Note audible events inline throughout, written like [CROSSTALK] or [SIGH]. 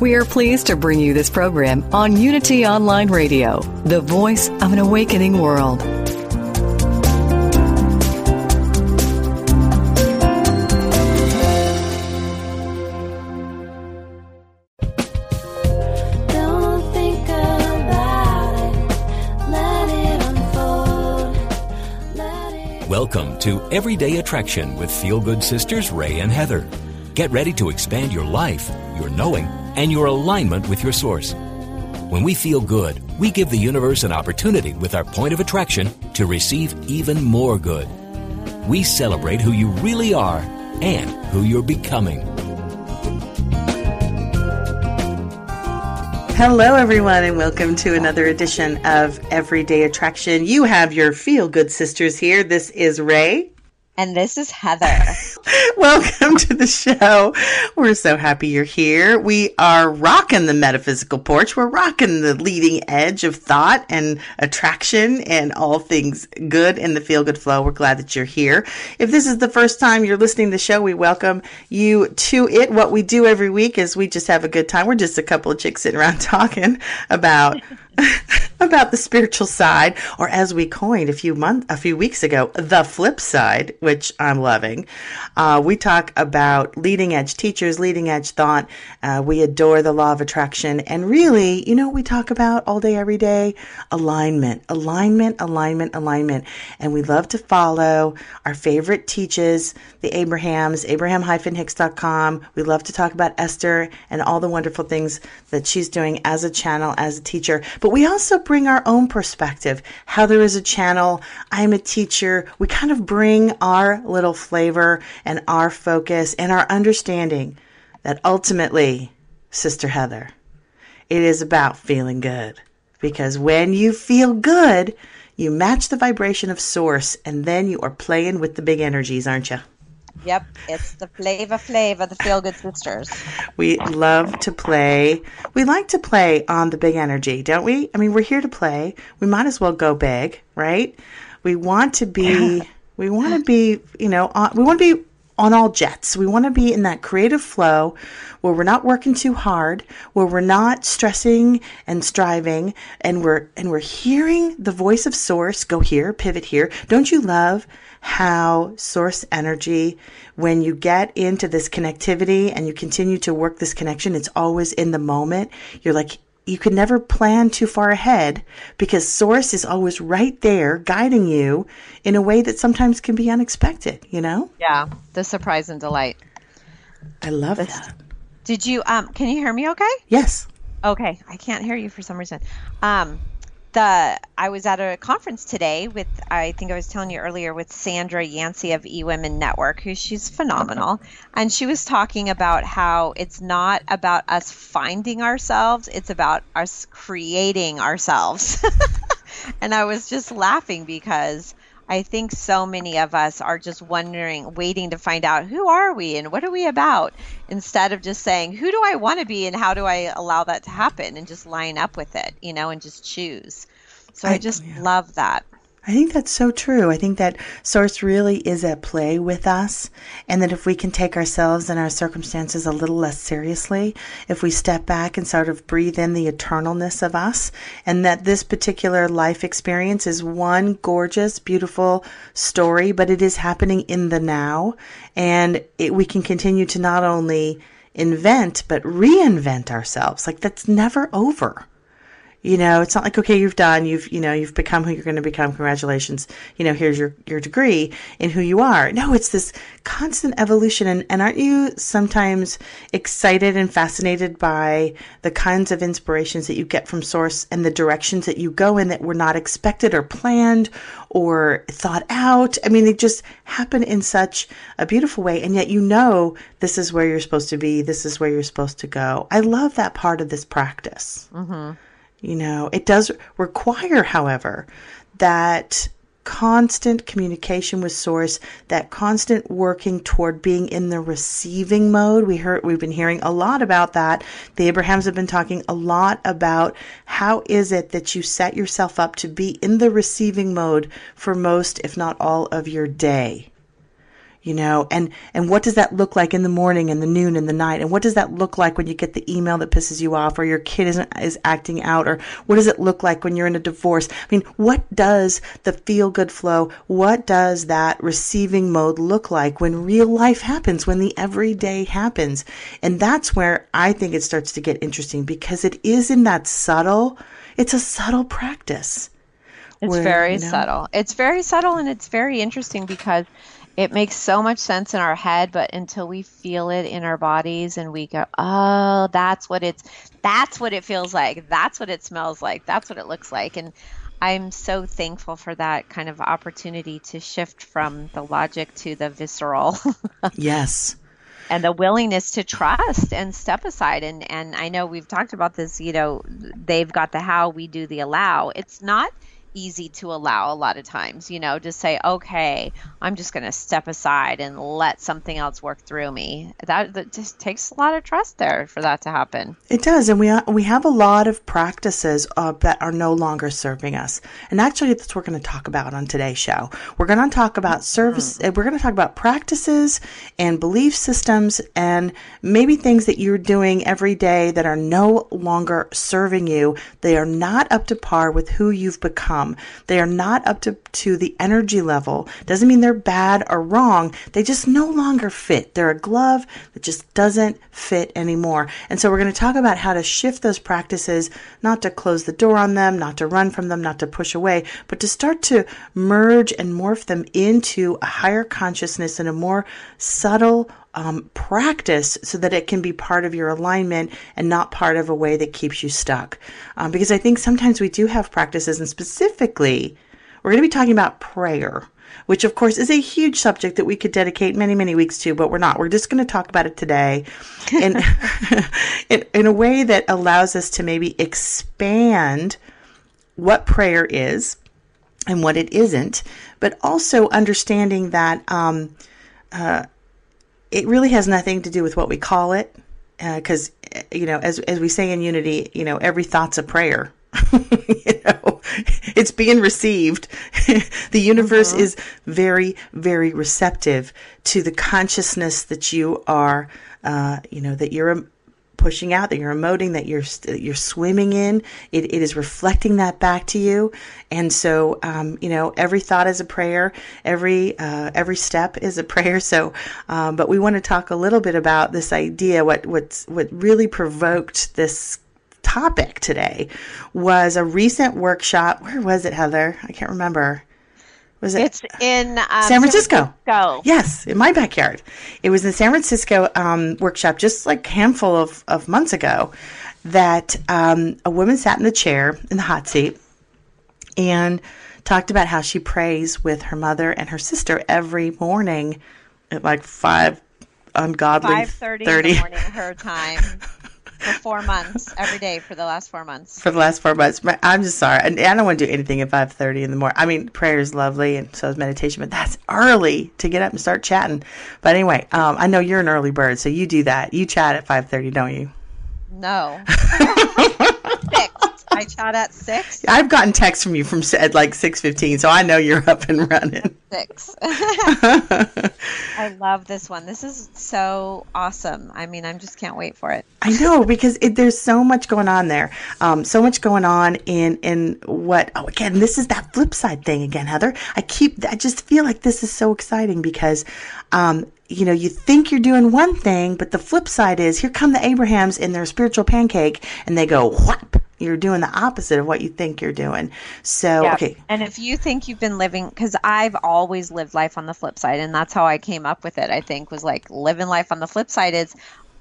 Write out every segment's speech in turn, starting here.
We are pleased to bring you this program on Unity Online Radio, the voice of an awakening world. Don't think about it. Let it unfold. Welcome to Everyday Attraction with Feel Good Sisters Ray and Heather. Get ready to expand your life, your knowing, and your alignment with your source. When we feel good, we give the universe an opportunity with our point of attraction to receive even more good. We celebrate who you really are and who you're becoming. Hello, everyone, and welcome to another edition of Everyday Attraction. You have your feel good sisters here. This is Ray. And this is Heather. [LAUGHS] Welcome to the show. We're so happy you're here. We are rocking the metaphysical porch. We're rocking the leading edge of thought and attraction and all things good in the feel good flow. We're glad that you're here. If this is the first time you're listening to the show, we welcome you to it. What we do every week is we just have a good time. We're just a couple of chicks sitting around [LAUGHS] talking about [LAUGHS] about the spiritual side, or as we coined a few months, a few weeks ago, the flip side, which I'm loving. Uh, we talk about leading edge teachers, leading edge thought. Uh, we adore the law of attraction, and really, you know, we talk about all day, every day, alignment, alignment, alignment, alignment, and we love to follow our favorite teachers, the Abrahams, Abraham-Hicks.com. We love to talk about Esther and all the wonderful things that she's doing as a channel, as a teacher. But we also bring our own perspective. Heather is a channel. I'm a teacher. We kind of bring our little flavor and our focus and our understanding that ultimately, Sister Heather, it is about feeling good. Because when you feel good, you match the vibration of source and then you are playing with the big energies, aren't you? Yep, it's the flavor flavor, the Feel Good Sisters. We love to play. We like to play on the big energy, don't we? I mean, we're here to play. We might as well go big, right? We want to be, we want to be, you know, on, we want to be on all jets. We want to be in that creative flow where we're not working too hard, where we're not stressing and striving, and we're and we're hearing the voice of source go here, pivot here. Don't you love how source energy when you get into this connectivity and you continue to work this connection, it's always in the moment. You're like you can never plan too far ahead because source is always right there guiding you in a way that sometimes can be unexpected, you know? Yeah, the surprise and delight. I love that. Did you um can you hear me okay? Yes. Okay, I can't hear you for some reason. Um the I was at a conference today with I think I was telling you earlier with Sandra Yancey of eWomen Network, who she's phenomenal, and she was talking about how it's not about us finding ourselves, it's about us creating ourselves. [LAUGHS] and I was just laughing because I think so many of us are just wondering, waiting to find out who are we and what are we about, instead of just saying, who do I want to be and how do I allow that to happen and just line up with it, you know, and just choose. So I, I- just yeah. love that. I think that's so true. I think that source really is at play with us, and that if we can take ourselves and our circumstances a little less seriously, if we step back and sort of breathe in the eternalness of us, and that this particular life experience is one gorgeous, beautiful story, but it is happening in the now, and it, we can continue to not only invent but reinvent ourselves. Like that's never over you know it's not like okay you've done you've you know you've become who you're going to become congratulations you know here's your your degree in who you are. No it's this constant evolution and, and aren't you sometimes excited and fascinated by the kinds of inspirations that you get from source and the directions that you go in that were not expected or planned or thought out? I mean they just happen in such a beautiful way and yet you know this is where you're supposed to be this is where you're supposed to go. I love that part of this practice mm-hmm. You know, it does require, however, that constant communication with source, that constant working toward being in the receiving mode. We heard we've been hearing a lot about that. The Abrahams have been talking a lot about how is it that you set yourself up to be in the receiving mode for most if not all of your day you know and and what does that look like in the morning and the noon and the night? And what does that look like when you get the email that pisses you off or your kid isn't is acting out? Or what does it look like when you're in a divorce? I mean what does the feel good flow what does that receiving mode look like when real life happens when the everyday happens? And that's where i think it starts to get interesting because it is in that subtle it's a subtle practice. It's where, very you know, subtle. It's very subtle and it's very interesting because it makes so much sense in our head, but until we feel it in our bodies and we go, oh, that's what it's, that's what it feels like. That's what it smells like. That's what it looks like. And I'm so thankful for that kind of opportunity to shift from the logic to the visceral. [LAUGHS] yes and the willingness to trust and step aside and and I know we've talked about this you know they've got the how we do the allow it's not easy to allow a lot of times you know to say okay i'm just going to step aside and let something else work through me that, that just takes a lot of trust there for that to happen It does, and we we have a lot of practices uh, that are no longer serving us, and actually, that's what we're going to talk about on today's show. We're going to talk about service. uh We're going to talk about practices and belief systems, and maybe things that you're doing every day that are no longer serving you. They are not up to par with who you've become. They are not up to to the energy level. Doesn't mean they're bad or wrong. They just no longer fit. They're a glove that just doesn't fit anymore. And so we're going to talk about how to shift those practices, not to close the door on them, not to run from them, not to push away, but to start to merge and morph them into a higher consciousness and a more subtle um, practice so that it can be part of your alignment and not part of a way that keeps you stuck. Um, because I think sometimes we do have practices, and specifically, we're going to be talking about prayer which of course is a huge subject that we could dedicate many, many weeks to, but we're not. We're just going to talk about it today [LAUGHS] in, [LAUGHS] in, in a way that allows us to maybe expand what prayer is and what it isn't, but also understanding that um, uh, it really has nothing to do with what we call it. Because, uh, you know, as, as we say in Unity, you know, every thought's a prayer. [LAUGHS] you know, it's being received. [LAUGHS] the universe is very, very receptive to the consciousness that you are, uh, you know, that you're um, pushing out, that you're emoting, that you're that you're swimming in. It, it is reflecting that back to you, and so um, you know every thought is a prayer, every uh, every step is a [LAUGHS] prayer. So, um, but we want to talk a little bit about this idea. What what's what really provoked this topic today was a recent workshop. Where was it, Heather? I can't remember. Was it? it's in um, San Francisco. Go. Yes, in my backyard. It was in San Francisco um, workshop just like a handful of, of months ago that um, a woman sat in the chair in the hot seat and talked about how she prays with her mother and her sister every morning at like five ungodly Five thirty in the morning her time [LAUGHS] for four months every day for the last four months. for the last four months. I'm just sorry. And I don't want to do anything at 5:30 in the morning. I mean, prayer is lovely, and so is meditation, but that's early to get up and start chatting. But anyway, um, I know you're an early bird, so you do that. You chat at 5:30, don't you? No. [LAUGHS] Six. I chat at six. [LAUGHS] I've gotten texts from you from at like 6:15, so I know you're up and running. [LAUGHS] Six. [LAUGHS] I love this one. This is so awesome. I mean, I just can't wait for it. I know because it, there's so much going on there, um, so much going on in in what. Oh, again, this is that flip side thing again, Heather. I keep. I just feel like this is so exciting because, um, you know, you think you're doing one thing, but the flip side is here come the Abrahams in their spiritual pancake, and they go whap. You're doing the opposite of what you think you're doing. So Yeah. okay, And if you think you've been living, because I've always lived life on the flip side, and that's how I came up with it, I think, was like living life on the flip side is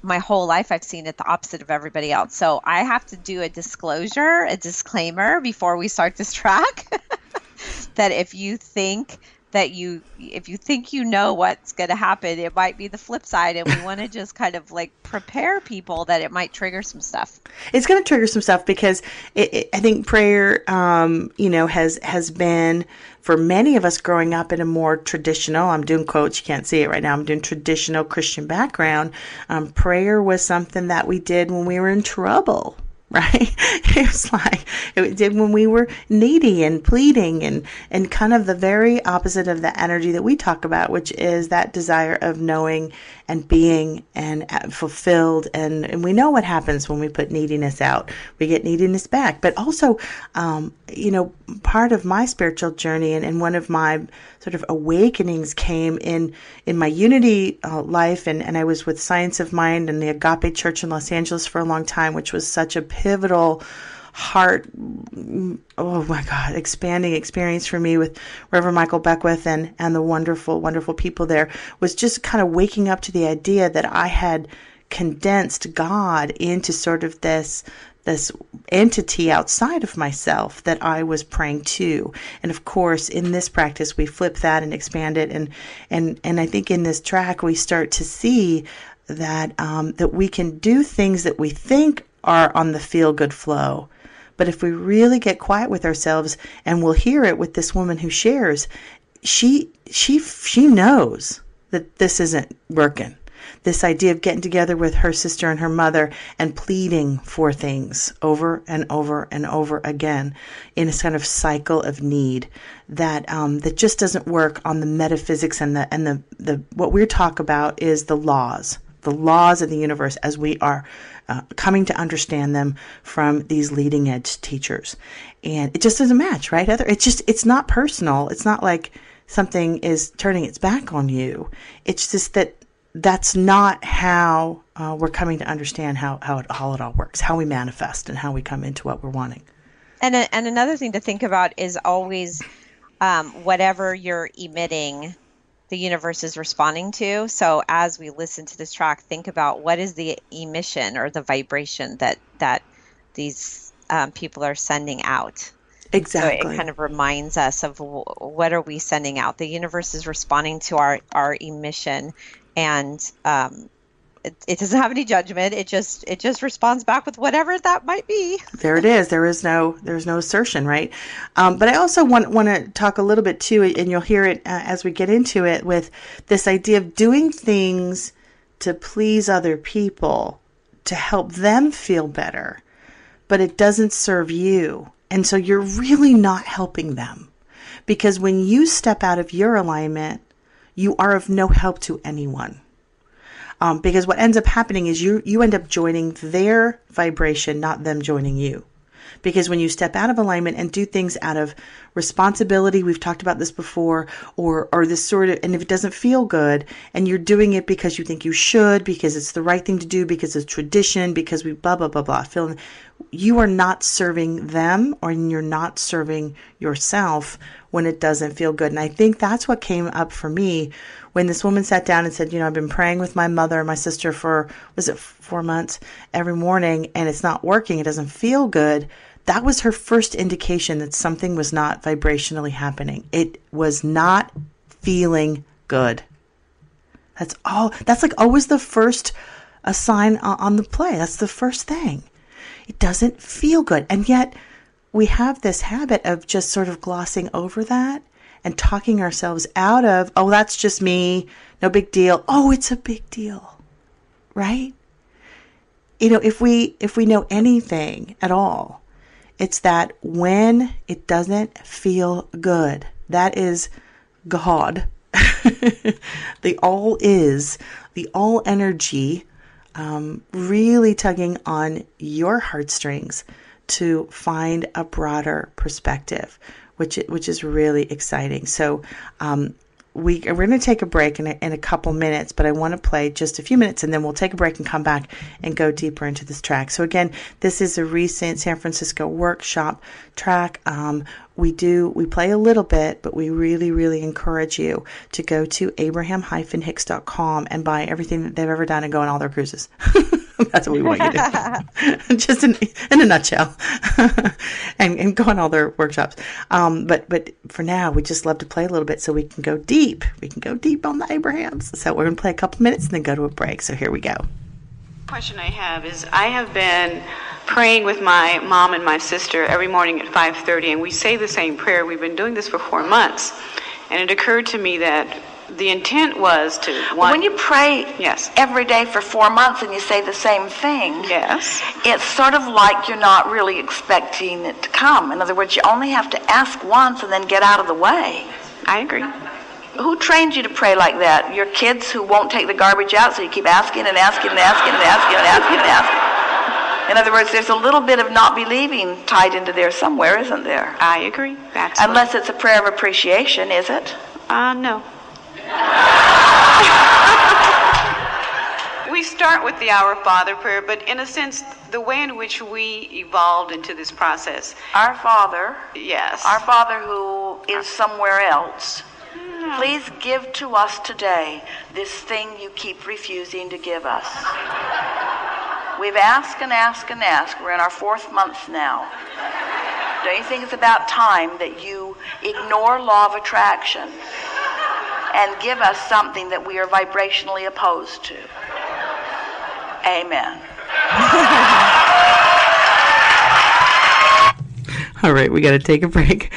my whole life I've seen it the opposite of everybody else. So I have to do a disclosure, a disclaimer before we start this track [LAUGHS] that if you think that you if you think you know what's going to happen it might be the flip side and we [LAUGHS] want to just kind of like prepare people that it might trigger some stuff it's going to trigger some stuff because it, it, I think prayer, um, you know, has has been for many of us growing up in a more traditional. I'm doing quotes. You can't see it right now. I'm doing traditional Christian background. Um, prayer was something that we did when we were in trouble right? [LAUGHS] It was like it did when we were needy and pleading and and kind of the very opposite of the energy that we talk about, which is that desire of knowing and being and uh, fulfilled. And, and we know what happens when we put neediness out. We get neediness back. But also, um, you know, part of my spiritual journey and, and one of my sort of awakenings came in in my unity uh, life and, and I was with Science of Mind and the Agape Church in Los Angeles for a long time, which was such a pivotal heart oh my god expanding experience for me with reverend michael beckwith and and the wonderful wonderful people there was just kind of waking up to the idea that i had condensed god into sort of this this entity outside of myself that I was praying to. And of course, in this practice, we flip that and expand it. And, and, and I think in this track, we start to see that, um, that we can do things that we think are on the feel good flow. But if we really get quiet with ourselves and we'll hear it with this woman who shares, she, she, she knows that this isn't working this idea of getting together with her sister and her mother and pleading for things over and over and over again in a kind of cycle of need that um, that just doesn't work on the metaphysics and the and the, the what we're talking about is the laws the laws of the universe as we are uh, coming to understand them from these leading edge teachers. And it just doesn't match right Heather? It's just it's not personal. It's not like something is turning its back on you. It's just that that's not how uh, we're coming to understand how, how, it, how it all works, how we manifest and how we come into what we're wanting. And, a, and another thing to think about is always um, whatever you're emitting, the universe is responding to. So as we listen to this track, think about what is the emission or the vibration that that these um, people are sending out. Exactly. So it kind of reminds us of what are we sending out. The universe is responding to our our emission, and um, it, it, doesn't have any judgment. It just it just responds back with whatever that might be. There it is. There is no there's no assertion, right? Um, but I also want want to talk a little bit too, and you'll hear it uh, as we get into it with this idea of doing things to please other people to help them feel better, but it doesn't serve you, and so you're really not helping them because when you step out of your alignment you are of no help to anyone. Um, because what ends up happening is you you end up joining their vibration, not them joining you. Because when you step out of alignment and do things out of responsibility, we've talked about this before, or or this sort of, and if it doesn't feel good, and you're doing it because you think you should, because it's the right thing to do, because it's tradition, because we blah blah blah blah. Feel you are not serving them, or you're not serving yourself when it doesn't feel good. And I think that's what came up for me when this woman sat down and said, you know, I've been praying with my mother and my sister for, was it four months every morning and it's not working. It doesn't feel good. That was her first indication that something was not vibrationally happening. It was not feeling good. That's all. That's like always the first a sign on the play. That's the first thing. It doesn't feel good. And yet we have this habit of just sort of glossing over that and talking ourselves out of, oh, that's just me, no big deal. Oh, it's a big deal. Right? You know, if we if we know anything at all, it's that when it doesn't feel good, that is God. [LAUGHS] the all is, the all energy, um, really tugging on your heartstrings to find a broader perspective, which which is really exciting. So. Um, we, we're going to take a break in a, in a couple minutes, but I want to play just a few minutes and then we'll take a break and come back and go deeper into this track. So again, this is a recent San Francisco workshop track. Um, we do, we play a little bit, but we really, really encourage you to go to abraham-hicks.com and buy everything that they've ever done and go on all their cruises. [LAUGHS] [LAUGHS] That's what we want you to do. [LAUGHS] Just in, in a nutshell. [LAUGHS] and, and go on all their workshops. Um, but, but for now, we just love to play a little bit so we can go deep. We can go deep on the Abrahams. So we're going to play a couple minutes and then go to a break. So here we go. question I have is I have been praying with my mom and my sister every morning at 5:30 and we say the same prayer. We've been doing this for 4 months. And it occurred to me that the intent was to one When you pray Yes. every day for four months and you say the same thing, Yes. it's sort of like you're not really expecting it to come. In other words, you only have to ask once and then get out of the way. I agree. Who trained you to pray like that? Your kids who won't take the garbage out, so you keep asking and asking and asking and asking and asking and asking. In other words, there's a little bit of not believing tied into there somewhere, isn't there? I agree. That's Unless it's a prayer of appreciation, is it? Uh, no. We start with the Our Father prayer, but in a sense, the way in which we evolved into this process, Our Father, yes. our Father who is somewhere else, hmm. please give to us today this thing you keep refusing to give us. We've asked and asked and asked. We're in our fourth month now. Don't you think it's about time that you ignore law of attraction and give us something that we are vibrationally opposed to? Amen. [LAUGHS] All right, we got to take a break.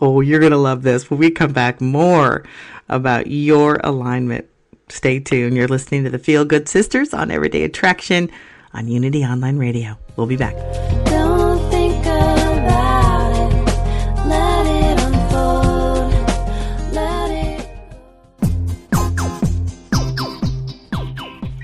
Oh, you're going to love this. When we come back, more about your alignment. Stay tuned. You're listening to the Feel Good Sisters on Everyday Attraction on Unity Online Radio. We'll be back.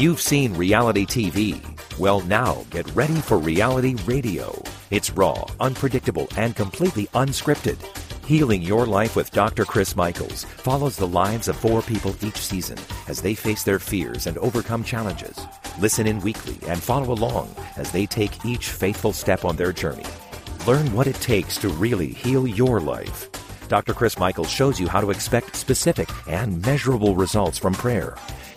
You've seen reality TV. Well, now get ready for reality radio. It's raw, unpredictable, and completely unscripted. Healing Your Life with Dr. Chris Michaels follows the lives of four people each season as they face their fears and overcome challenges. Listen in weekly and follow along as they take each faithful step on their journey. Learn what it takes to really heal your life. Dr. Chris Michaels shows you how to expect specific and measurable results from prayer.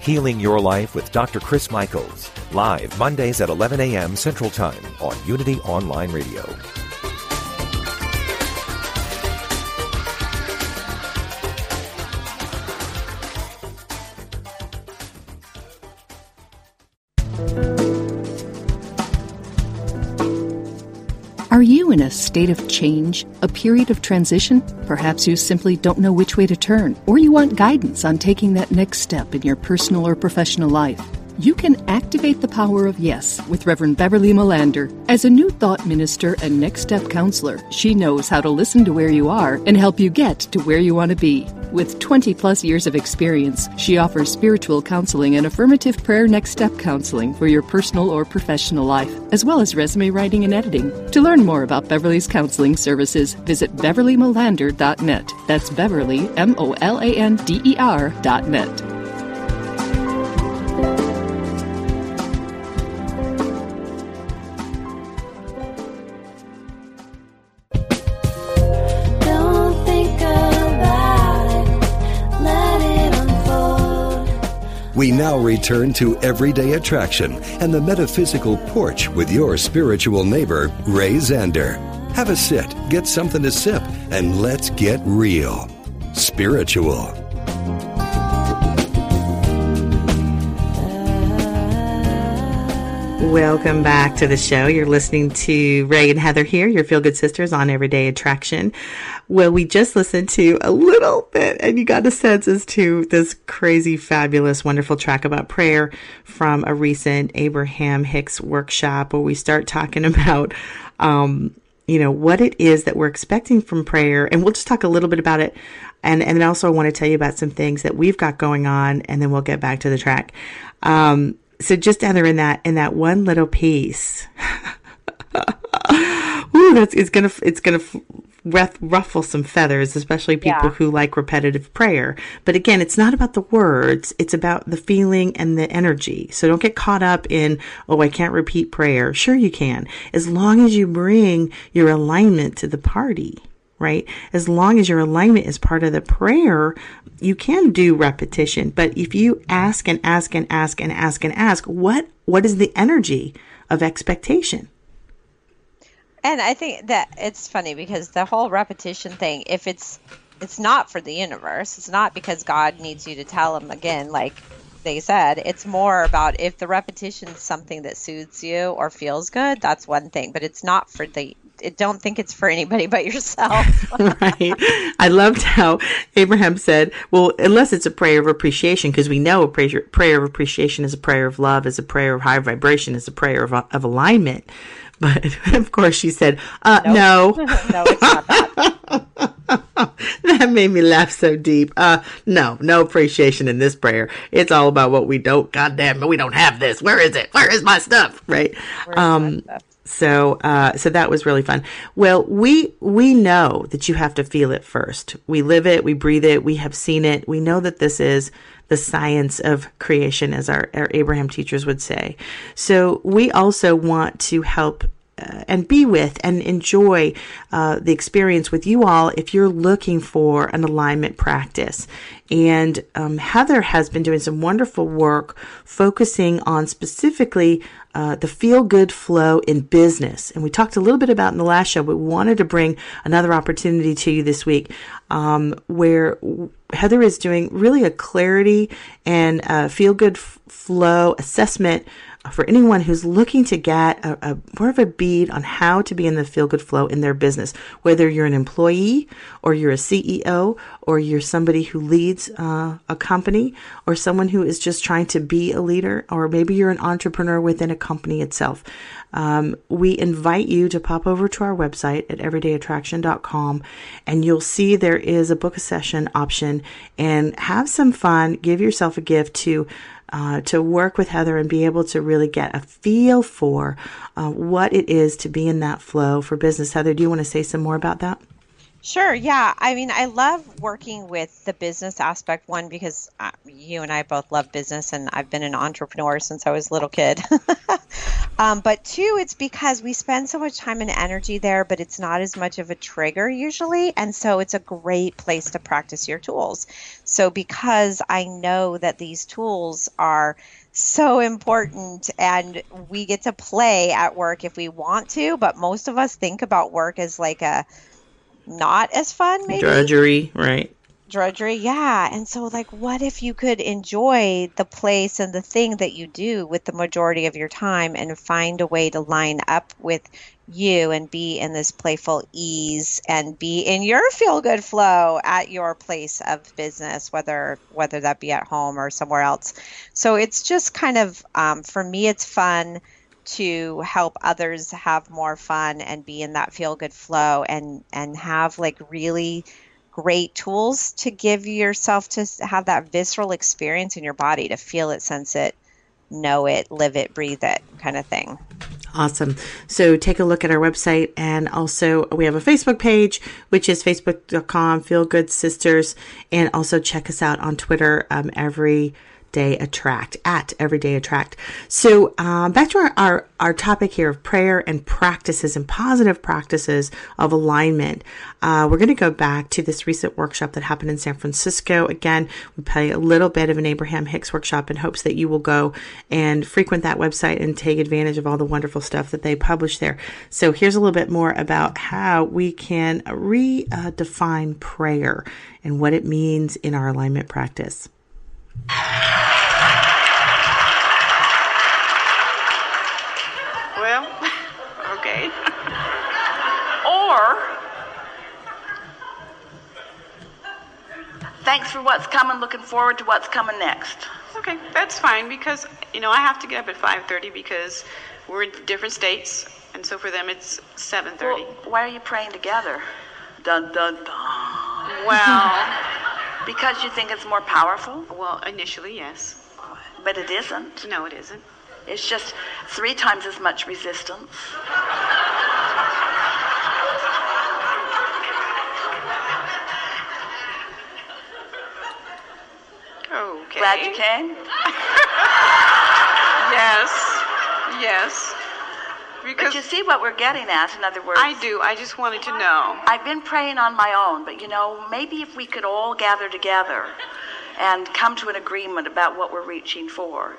Healing Your Life with Dr. Chris Michaels, live Mondays at 11 a.m. Central Time on Unity Online Radio. Are you in a state of change, a period of transition? Perhaps you simply don't know which way to turn, or you want guidance on taking that next step in your personal or professional life. You can activate the power of yes with Reverend Beverly Molander. As a new thought minister and next step counselor, she knows how to listen to where you are and help you get to where you want to be. With 20 plus years of experience, she offers spiritual counseling and affirmative prayer next step counseling for your personal or professional life, as well as resume writing and editing. To learn more about Beverly's counseling services, visit beverlymolander.net. That's Beverly, M O L A N D E R now return to Everyday Attraction and the Metaphysical Porch with your spiritual neighbor, Ray Zander. Have a sit, get something to sip, and let's get real. Spiritual. Welcome back to the show. You're listening to Ray and Heather here, your Feel Good Sisters on Everyday Attraction. Well, we just listened to a little bit and you got a sense as to this crazy, fabulous, wonderful track about prayer from a recent Abraham Hicks workshop where we start talking [LAUGHS] about, um, you know, what it is that we're expecting from prayer. And we'll just talk a little bit about it. And, and then also I want to tell you about some things that we've got going on and then we'll get back to the track. Um, so just Heather in that, in that one little piece. [LAUGHS] Ooh, that's, it's gonna, it's gonna ruff, ruffle some feathers, especially people Yeah. who like repetitive prayer. But again, it's not about the words, it's about the feeling and the energy. So don't get caught up in, oh, I can't repeat prayer. Sure, you can, as long as you bring your alignment to the party. Right? As long as your alignment is part of the prayer, you can do repetition. But if you ask and ask and ask and ask and ask, what what is the energy of expectation? And I think that it's funny because the whole repetition thing, if it's it's not for the universe, it's not because God needs you to tell him again like they said. It's more about if the repetition is something that soothes you or feels good, that's one thing, but it's not for the don't think it's for anybody [LAUGHS] but yourself. [LAUGHS] right. I loved how Abraham said, well, unless it's a prayer of appreciation, because we know a prayer, prayer of appreciation is a prayer of love, is a prayer of high vibration, is a prayer of, of alignment. [LAUGHS] But of course, she said, uh, no. no, it's not that. that made me laugh so deep. Uh, no, no appreciation in this prayer. It's all about what we don't. God damn it, we don't have this. Where is it? Where is my stuff? Right. Um, so, uh, so that was really fun. Well, we we know that you have to feel it first. We live it, we breathe it, we have seen it. We know that this is the science of creation, as our, our Abraham teachers would say. So, we also want to help uh, and be with and enjoy uh, the experience with you all if you're looking for an alignment practice. And um, Heather has been doing some wonderful work focusing on specifically uh, the feel good flow in business. And we talked a little bit about in the last show, but we wanted to bring another opportunity to you this week um, where Heather is doing really a clarity and feel good f- flow assessment for anyone who's looking to get a, a more of a bead on how to be in the feel good flow in their business, whether you're an employee or you're a CEO or you're somebody who leads uh, a company or someone who is just trying to be a leader, or maybe you're an entrepreneur within a company itself. Um, we invite you to pop over to our website at everydayattraction.com and you'll see there is a book a session option and have some fun. Give yourself a gift to uh, to work with Heather and be able to really get a feel for uh, what it is to be in that flow for business. Heather, do you want to say some more about that? Sure. Yeah. I mean, I love working with the business aspect. One, because uh, you and I both love business, and I've been an entrepreneur since I was a little kid. [LAUGHS] um, but two, it's because we spend so much time and energy there, but it's not as much of a trigger usually. And so it's a great place to practice your tools. So, because I know that these tools are so important and we get to play at work if we want to, but most of us think about work as like a not as fun, maybe Drudgery, right? drudgery. Yeah. And so, like, what if you could enjoy the place and the thing that you do with the majority of your time and find a way to line up with you and be in this playful ease and be in your feel good flow at your place of business, whether whether that be at home or somewhere else. So it's just kind of um, for me, it's fun to help others have more fun and be in that feel good flow and and have like really great tools to give yourself to have that visceral experience in your body to feel it sense it know it live it breathe it kind of thing Awesome. So take a look at our website and also we have a Facebook page, which is facebook.com feel good sisters. And also check us out on Twitter, um, every day attract at everyday attract. So, um, back to our, our, our topic here of prayer and practices and positive practices of alignment. Uh, we're going to go back to this recent workshop that happened in San Francisco. Again, we play a little bit of an Abraham Hicks workshop in hopes that you will go and frequent that website and take advantage of all the wonderful stuff that they publish there. So here's a little bit more about how we can redefine prayer and what it means in our alignment practice. Well, okay. or, thanks for what's coming, looking forward to what's coming next. Okay, that's fine because, you know, I have to get up at 5.30 because we're in different states. And so for them, it's 7.30. Well, why are you praying together? Dun dun dun. Well, Because you think it's more powerful? well, initially yes. But it isn't. No, it isn't. It's just three times as much resistance. Okay. Glad you came. [LAUGHS] Yes. Yes. Because But you see what we're getting at, in other words. I do. I just wanted to know. I've been praying on my own, but you know, maybe if we could all gather together and come to an agreement about what we're reaching for.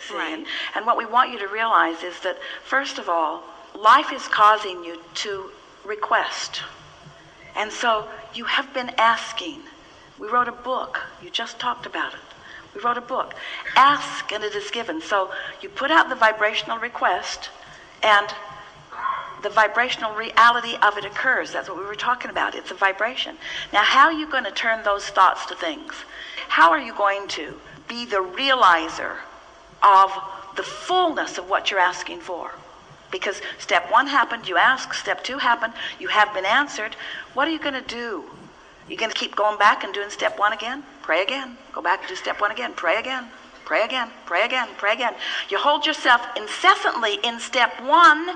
See? Right. And, and what we want you to realize is that, first of all, life is causing you to request. And so you have been asking. We wrote a book. You just talked about it. We wrote a book. Ask and it is given. So you put out the vibrational request and the vibrational reality of it occurs. That's what we were talking about. It's a vibration. Now, how are you going to turn those thoughts to things? How are you going to be the realizer of the fullness of what you're asking for? Because step one happened, you ask. Step two happened, you have been answered. What are you going to do? You're going to keep going back and doing step one again? Pray again. Go back and do step one again. Pray again. Pray again. Pray again. Pray again. You hold yourself incessantly in step one.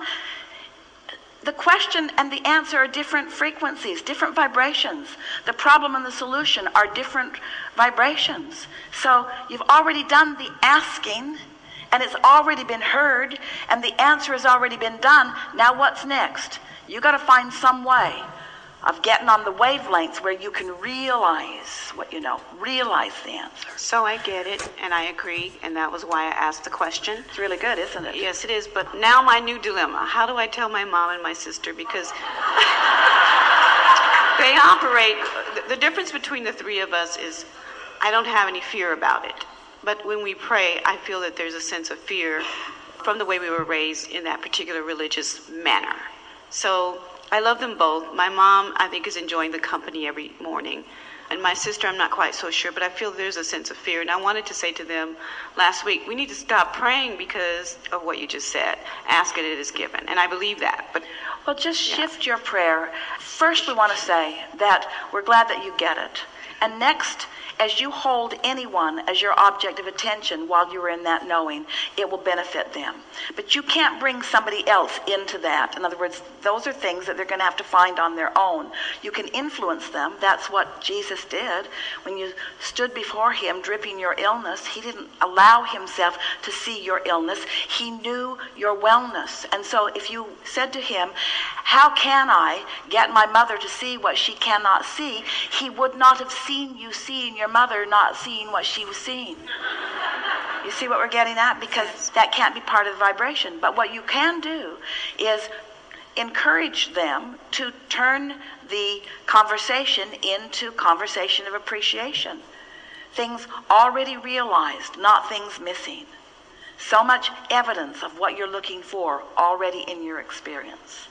The question and the answer are different frequencies, different vibrations. The problem and the solution are different vibrations. So you've already done the asking, and it's already been heard, and the answer has already been done. Now what's next? You got to find some way of getting on the wavelengths where you can realize what you know, realize the answer. So I get it, and I agree, and that was why I asked the question. It's really good, isn't it? Yes, it is. But now my new dilemma: How do I tell my mom and my sister because [LAUGHS] they operate? The difference between the three of us is, I don't have any fear about it. But when we pray, I feel that there's a sense of fear from the way we were raised in that particular religious manner. So I love them both. My mom, I think, is enjoying the company every morning. And my sister, I'm not quite so sure, but I feel there's a sense of fear. And I wanted to say to them last week, we need to stop praying because of what you just said. Ask it, it is given. And I believe that. But Well, just shift your prayer. First, we want to say that we're glad that you get it. And next, as you hold anyone as your object of attention while you're in that knowing, it will benefit them. But you can't bring somebody else into that. In other words, those are things that they're going to have to find on their own. You can influence them. That's what Jesus did. When you stood before him dripping your illness, he didn't allow himself to see your illness. He knew your wellness. And so if you said to him, How can I get my mother to see what she cannot see? He would not have seen you seeing your mother not seeing what she was seeing. You see what we're getting at? Because that can't be part of the vibration. But what you can do is encourage them to turn the conversation into conversation of appreciation. Things already realized, not things missing. So much evidence of what you're looking for already in your experience.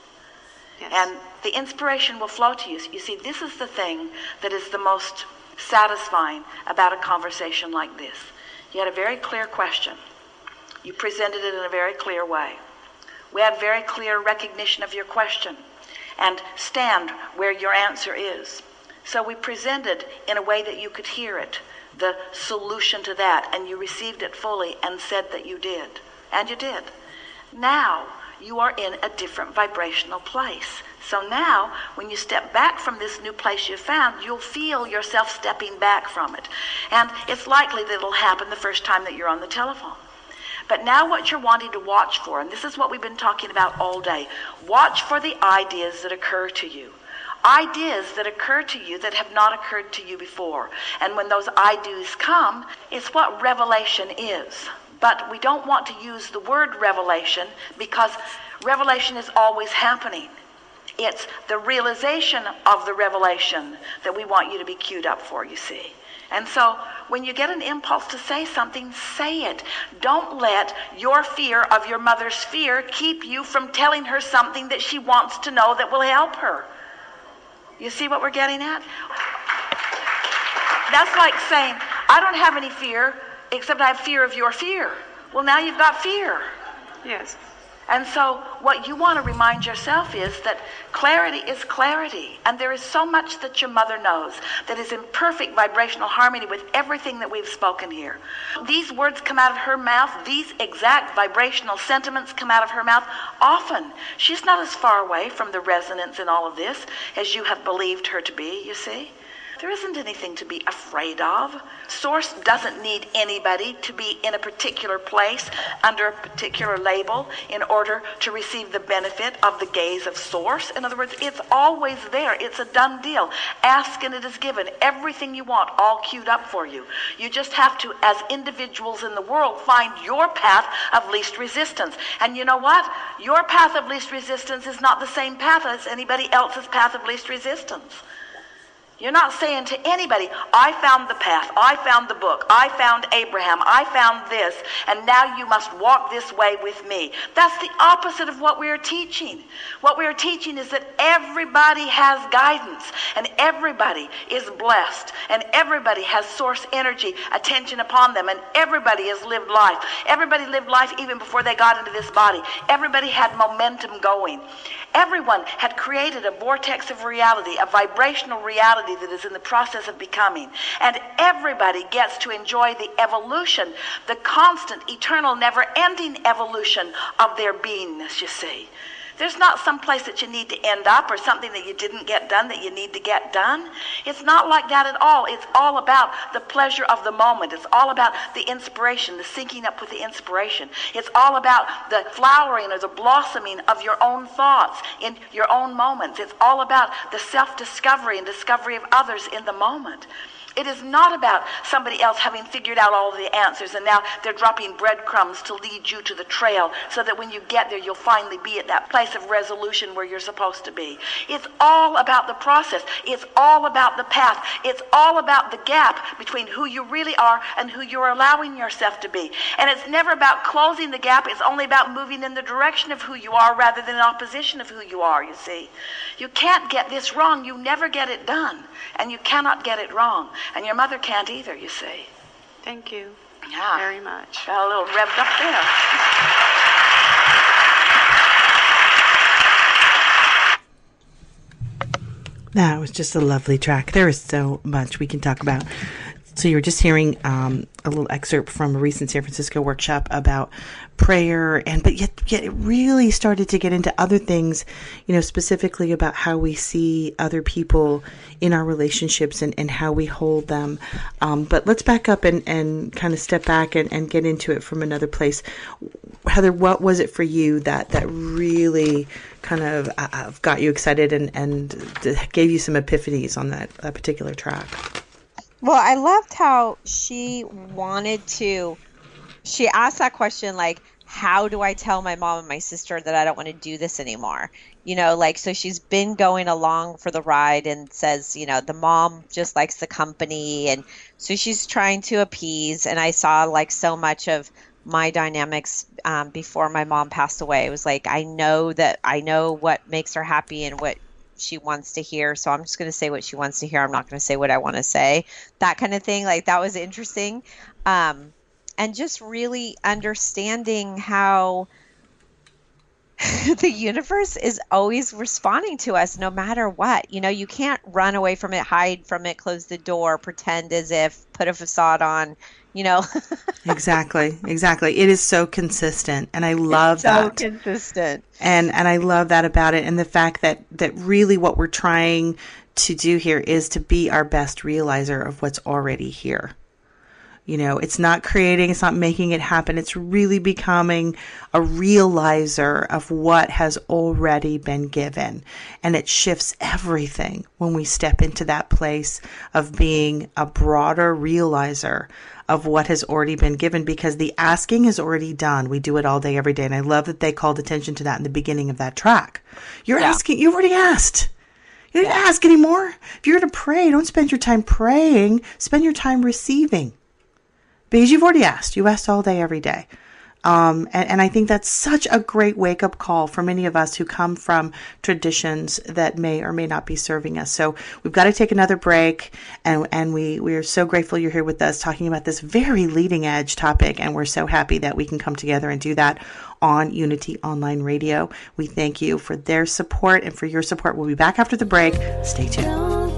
Yes. And the inspiration will flow to you. You see, this is the thing that is the most satisfying about a conversation like this. You had a very clear question. You presented it in a very clear way. We had very clear recognition of your question and stand where your answer is. So we presented in a way that you could hear it, the solution to that, and you received it fully and said that you did. And you did. Now you are in a different vibrational place. So now, when you step back from this new place you've found, you'll feel yourself stepping back from it. And it's likely that it'll happen the first time that you're on the telephone. But now, what you're wanting to watch for, and this is what we've been talking about all day watch for the ideas that occur to you. Ideas that occur to you that have not occurred to you before. And when those ideas come, it's what revelation is. But we don't want to use the word revelation because revelation is always happening. It's the realization of the revelation that we want you to be queued up for, you see. And so when you get an impulse to say something, say it. Don't let your fear of your mother's fear keep you from telling her something that she wants to know that will help her. You see what we're getting at? That's like saying, I don't have any fear except I have fear of your fear. Well, now you've got fear. Yes. And so, what you want to remind yourself is that clarity is clarity. And there is so much that your mother knows that is in perfect vibrational harmony with everything that we've spoken here. These words come out of her mouth, these exact vibrational sentiments come out of her mouth often. She's not as far away from the resonance in all of this as you have believed her to be, you see. There isn't anything to be afraid of. Source doesn't need anybody to be in a particular place under a particular label in order to receive the benefit of the gaze of Source. In other words, it's always there. It's a done deal. Ask and it is given. Everything you want, all queued up for you. You just have to, as individuals in the world, find your path of least resistance. And you know what? Your path of least resistance is not the same path as anybody else's path of least resistance. You're not saying to anybody, I found the path, I found the book, I found Abraham, I found this, and now you must walk this way with me. That's the opposite of what we are teaching. What we are teaching is that everybody has guidance, and everybody is blessed, and everybody has source energy, attention upon them, and everybody has lived life. Everybody lived life even before they got into this body. Everybody had momentum going. Everyone had created a vortex of reality, a vibrational reality that is in the process of becoming. And everybody gets to enjoy the evolution, the constant, eternal, never ending evolution of their beingness, you see. There's not some place that you need to end up or something that you didn't get done that you need to get done. It's not like that at all. It's all about the pleasure of the moment. It's all about the inspiration, the syncing up with the inspiration. It's all about the flowering or the blossoming of your own thoughts in your own moments. It's all about the self discovery and discovery of others in the moment. It is not about somebody else having figured out all the answers and now they're dropping breadcrumbs to lead you to the trail so that when you get there, you'll finally be at that place of resolution where you're supposed to be. It's all about the process. It's all about the path. It's all about the gap between who you really are and who you're allowing yourself to be. And it's never about closing the gap. It's only about moving in the direction of who you are rather than in opposition of who you are, you see. You can't get this wrong. You never get it done. And you cannot get it wrong. And your mother can't either, you see. Thank you Yeah. very much. Got a little revved up there. That was just a lovely track. There is so much we can talk about. So you were just hearing um, a little excerpt from a recent San Francisco workshop about prayer, and but yet, yet it really started to get into other things, you know, specifically about how we see other people in our relationships and, and how we hold them. Um, but let's back up and, and kind of step back and, and get into it from another place. Heather, what was it for you that that really kind of uh, uh, got you excited and and gave you some epiphanies on that, that particular track? Well, I loved how she wanted to. She asked that question like, "How do I tell my mom and my sister that I don't want to do this anymore?" You know, like so she's been going along for the ride and says, you know, the mom just likes the company, and so she's trying to appease. And I saw like so much of my dynamics um, before my mom passed away. It was like I know that I know what makes her happy and what she wants to hear. So I'm just going to say what she wants to hear. I'm not going to say what I want to say. That kind of thing. Like that was interesting. Um, and just really understanding how [LAUGHS] the universe is always responding to us no matter what. You know, you can't run away from it, hide from it, close the door, pretend as if, put a facade on, you know. [LAUGHS] exactly, exactly. It is so consistent, and I love that. so that. consistent. and and I love that about it, and the fact that that really what we're trying to do here is to be our best realizer of what's already here. You know, it's not creating, it's not making it happen. It's really becoming a realizer of what has already been given. And it shifts everything when we step into that place of being a broader realizer of what has already been given because the asking is already done. We do it all day, every day. And I love that they called attention to that in the beginning of that track. You're Yeah. asking, you've already asked. You don't ask anymore. If you're going to pray, don't spend your time praying, spend your time receiving because you've already asked. You asked all day, every day. Um, and, and I think that's such a great wake up call for many of us who come from traditions that may or may not be serving us. So we've got to take another break, and and we we are so grateful you're here with us talking about this very leading edge topic, and we're so happy that we can come together and do that on Unity Online Radio. We thank you for their support and for your support. We'll be back after the break. Stay tuned.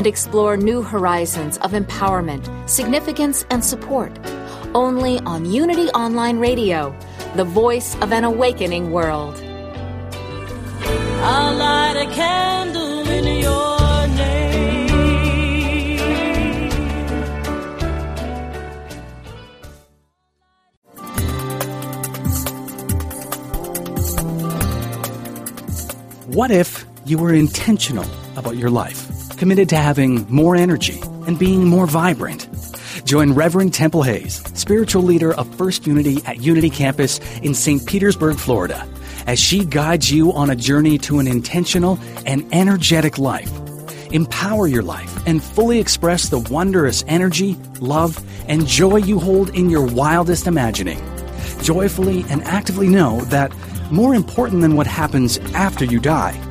and explore new horizons of empowerment, significance, and support. Only on Unity Online Radio, the voice of an awakening world. I'll light a candle in your name. What if you were intentional about your life, committed to having more energy and being more vibrant? Join Reverend Temple Hayes, spiritual leader of First Unity at Unity Campus in St. Petersburg, Florida, as she guides you on a journey to an intentional and energetic life. Empower your life and fully express the wondrous energy, love, and joy you hold in your wildest imagining. Joyfully and actively know that more important than what happens after you die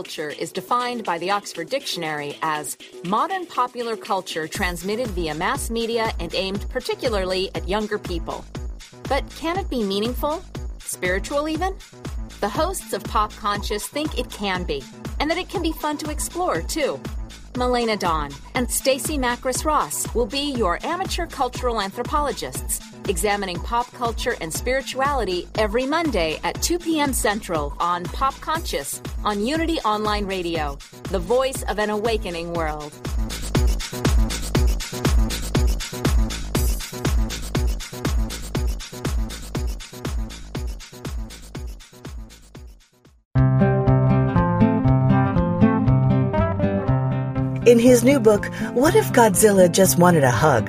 Culture is defined by the Oxford Dictionary as modern popular culture transmitted via mass media and aimed particularly at younger people. But can it be meaningful? Spiritual, even? The hosts of Pop Conscious think it can be, and that it can be fun to explore, too. Melena Dawn and Stacy Macris Ross will be your amateur cultural anthropologists, examining pop culture and spirituality every Monday at 2 p.m. Central on Pop Conscious on Unity Online Radio, the voice of an awakening world. In his new book, What If Godzilla Just Wanted a Hug?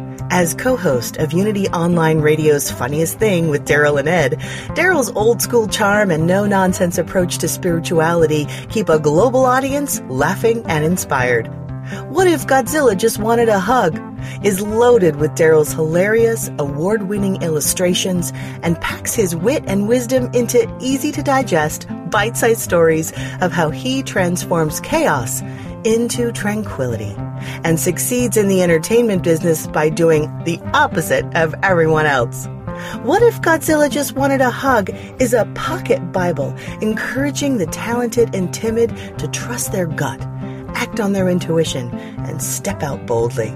As co-host of Unity Online Radio's Funniest Thing with Daryl and Ed, Daryl's old school charm and no-nonsense approach to spirituality keep a global audience laughing and inspired. What if Godzilla just wanted a hug? is loaded with Daryl's hilarious, award-winning illustrations and packs his wit and wisdom into easy-to-digest, bite-sized stories of how he transforms chaos into tranquility and succeeds in the entertainment business by doing the opposite of everyone else. What if Godzilla just wanted a hug is a pocket Bible encouraging the talented and timid to trust their gut, act on their intuition, and step out boldly.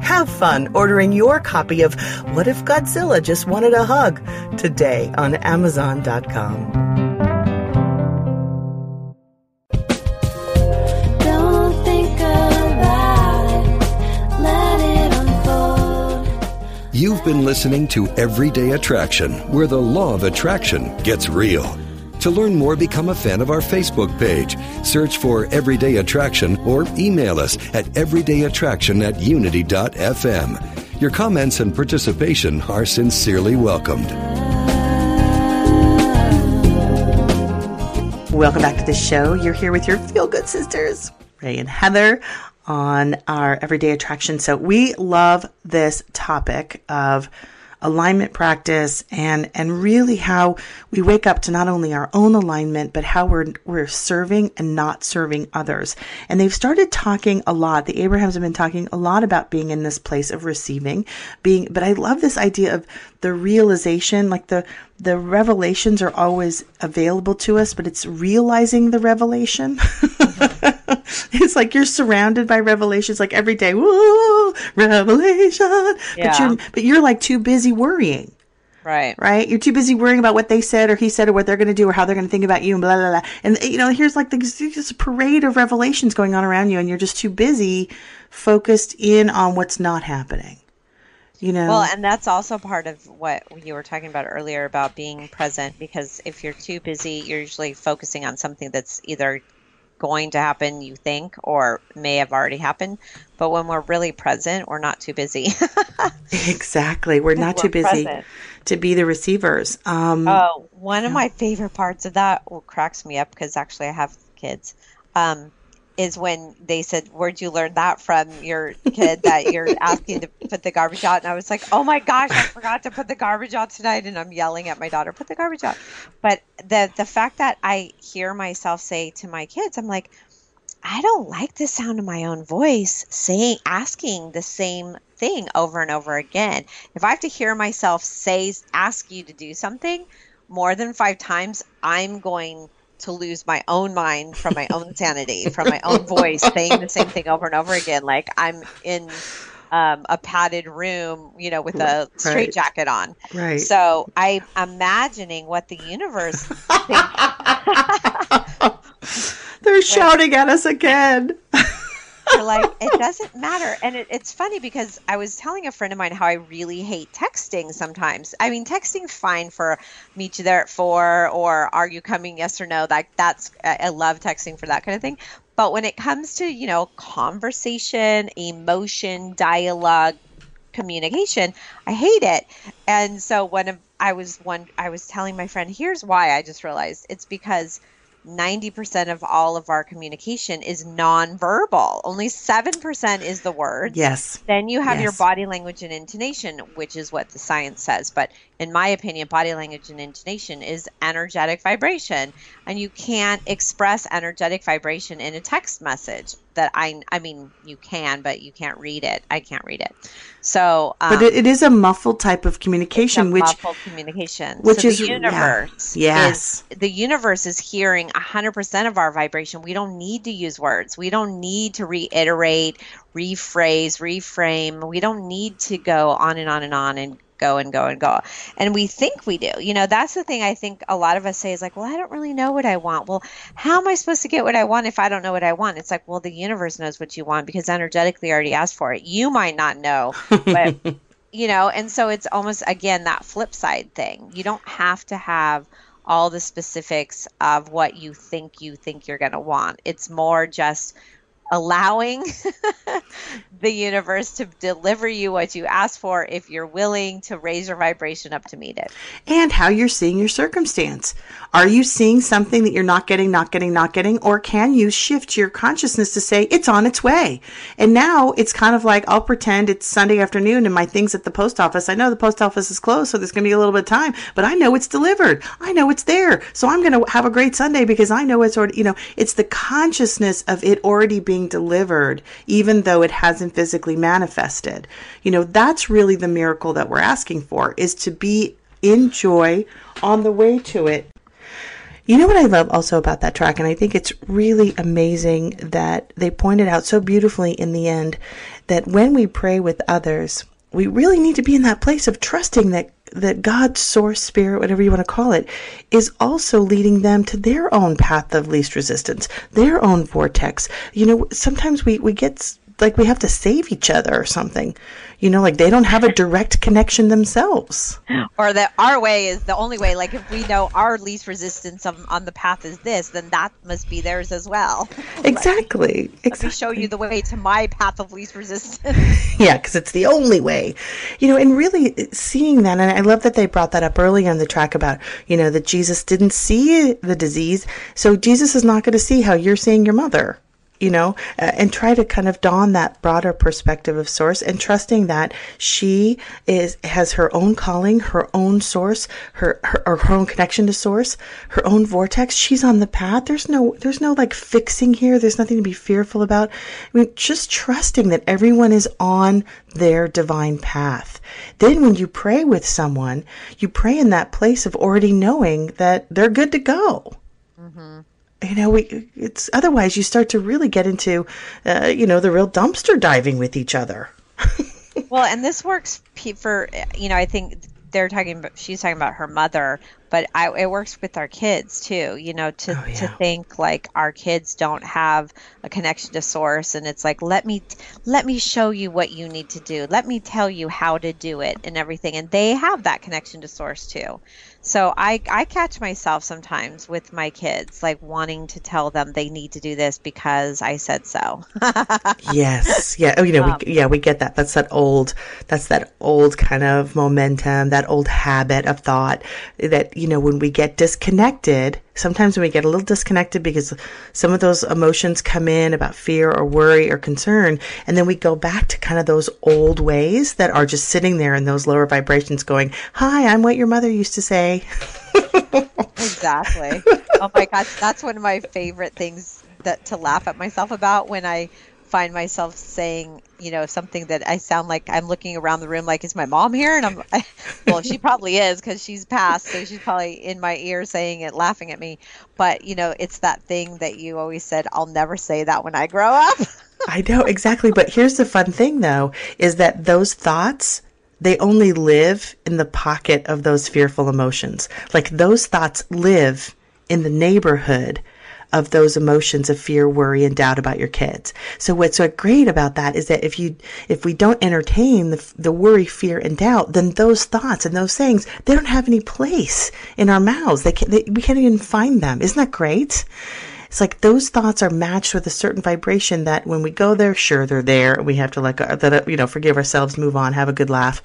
Have fun ordering your copy of What If Godzilla Just Wanted a Hug today on Amazon.com. Don't think about it. Let it unfold. You've been listening to Everyday Attraction, where the law of attraction gets real. To learn more, become a fan of our Facebook page. Search for Everyday Attraction or email us at everydayattraction at unity.fm. Your comments and participation are sincerely welcomed. Welcome back to the show. You're here with your feel good sisters, Ray and Heather, on our everyday attraction. So, we love this topic of alignment practice and and really how we wake up to not only our own alignment but how we're we're serving and not serving others. And they've started talking a lot. The Abrahams have been talking a lot about being in this place of receiving, being but I love this idea of the realization like the the revelations are always available to us, but it's realizing the revelation. [LAUGHS] [LAUGHS] it's like you're surrounded by revelations like every day. Woo, revelation. But you're but you're like too busy worrying. Right. Right? You're too busy worrying about what they said or he said or what they're going to do or how they're going to think about you and blah, blah, blah. And, you know, here's like this, this parade of revelations going on around you and you're just too busy focused in on what's not happening. You know? Well, and that's also part of what you were talking about earlier about being present because if you're too busy, you're usually focusing on something that's either going to happen, you think, or may have already happened. But when we're really present, we're not too busy. [LAUGHS] exactly. We're not We're too busy present. to be the receivers. Um, Oh, one of my favorite parts of that cracks me up because actually I have kids. Um, is when they said, "Where'd you learn that from your kid that you're asking to put the garbage out?" And I was like, "Oh my gosh, I forgot to put the garbage out tonight," and I'm yelling at my daughter, "Put the garbage out!" But the the fact that I hear myself say to my kids, I'm like, I don't like the sound of my own voice saying asking the same thing over and over again. If I have to hear myself say ask you to do something more than 5 times, I'm going to lose my own mind from my own sanity, from my own voice saying the same thing over and over again like I'm in um, a padded room, you know, with a Right. straight on. Right. So I'm imagining what the universe [LAUGHS] They're shouting at us again. [LAUGHS] You're like, it doesn't matter. And it, it's funny because I was telling a friend of mine how I really hate texting sometimes. I mean, texting's fine for meet you there at four or are you coming, yes or no. Like that's, I I love texting for that kind of thing. But when it comes to, you know, conversation, emotion, dialogue, communication, I hate it. And so when I was one, I was telling my friend, here's why I just realized it's because 90% of all of our communication is nonverbal. Only 7% is the words. Yes. Then you have your body language and intonation, which is what the science says. But in my opinion, body language and intonation is energetic vibration. And you can't express energetic vibration in a text message that I, I mean, you can, but you can't read it. I can't read it. So, um, but it, it is a muffled type of communication, a which muffled communication. which so is- the yeah. universe. Yes. is- the universe is hearing 100% of our vibration. We don't need to use words. We don't need to reiterate, rephrase, reframe. We don't need to go on and on and on and go and go and go. And we think we do. You know, that's the thing I think a lot of us say is like, well, I don't really know what I want. Well, how am I supposed to get what I want if I don't know what I want? It's like, well, the universe knows what you want because energetically you already asked for it. You might not know, but [LAUGHS] you know and so it's almost again that flip side thing you don't have to have all the specifics of what you think you think you're going to want it's more just allowing [LAUGHS] the universe to deliver you what you ask for if you're willing to raise your vibration up to meet it and how you're seeing your circumstance. Are you seeing something that you're not getting, not getting, not getting? Or can you shift your consciousness to say it's on its way? And now it's kind of like I'll pretend it's Sunday afternoon and my thing's at the post office. I know the post office is closed, so there's going to be a little bit of time, but I know it's delivered. I know it's there. So I'm going to have a great Sunday because I know it's already, you know, it's the consciousness of it already being delivered, even though it hasn't physically manifested. You know, that's really the miracle that we're asking for is to be in joy on the way to it. You know what I love also about that track, and I think it's really amazing that they pointed out so beautifully in the end that when we pray with others, we really need to be in that place of trusting that that God's source, spirit, whatever you want to call it, is also leading them to their own path of least resistance, their own vortex. You know, sometimes we, we get like we have to save each other or something. You know, like they don't have a [LAUGHS] direct connection themselves. or that our way is the only way. Like if we know our least resistance on, on the path is this, then that must be theirs as well. [LAUGHS] Exactly. Let me show you the way to my path of least resistance. [LAUGHS] Yeah, because it's the only way. You know, and really seeing that, and I love that they brought that up early on the track about, you know, that Jesus didn't see the disease. So Jesus is not going to see how you're seeing your mother, you know, uh, and try to kind of don that broader perspective of source and trusting that she is, has her own calling, her own source, her, her, or her own connection to source, her own vortex. She's on the path. There's no, there's no like fixing here. There's nothing to be fearful about. I mean, just trusting that everyone is on their divine path. Then when you pray with someone, you pray in that place of already knowing that they're good to go. You know, we it's otherwise you start to really get into, uh, you know, the real dumpster diving with each other. [LAUGHS] well, and this works for you know. I think they're talking about she's talking about her mother, but I, it works with our kids too. You know, to to think like our kids don't have a connection to source, and it's like let me let me show you what you need to do. Let me tell you how to do it and everything, and they have that connection to source too. So I I catch myself sometimes with my kids like wanting to tell them they need to do this because I said so. [LAUGHS] yes, yeah. Oh, you know, Um, we, yeah, we get that. That's that old. That's that old kind of momentum. That old habit of thought that you know when we get disconnected. Sometimes when we get a little disconnected because some of those emotions come in about fear or worry or concern, and then we go back to kind of those old ways that are just sitting there in those lower vibrations, going, "Hi, I'm what your mother used to say." exactly. [LAUGHS] Oh my gosh, that's one of my favorite things that to laugh at myself about when I find myself saying, you know, something that I sound like I'm looking around the room like, is my mom here? And I'm, [LAUGHS] well, she probably is because she's passed, so she's probably in my ear saying it, laughing at me. But you know, it's that thing that you always said, I'll never say that when I grow up. [LAUGHS] I know exactly, but here's the fun thing though is that those thoughts they only live in the pocket of those fearful emotions. Like those thoughts live in the neighborhood of those emotions of fear, worry, and doubt about your kids. So what's so great about that is that if you, if we don't entertain the, the worry, fear, and doubt, then those thoughts and those things, they don't have any place in our mouths. They, can, they we can't even find them. Isn't that great? It's like those thoughts are matched with a certain vibration that when we go there, sure they're there. We have to like, that you know, forgive ourselves, move on, have a good laugh,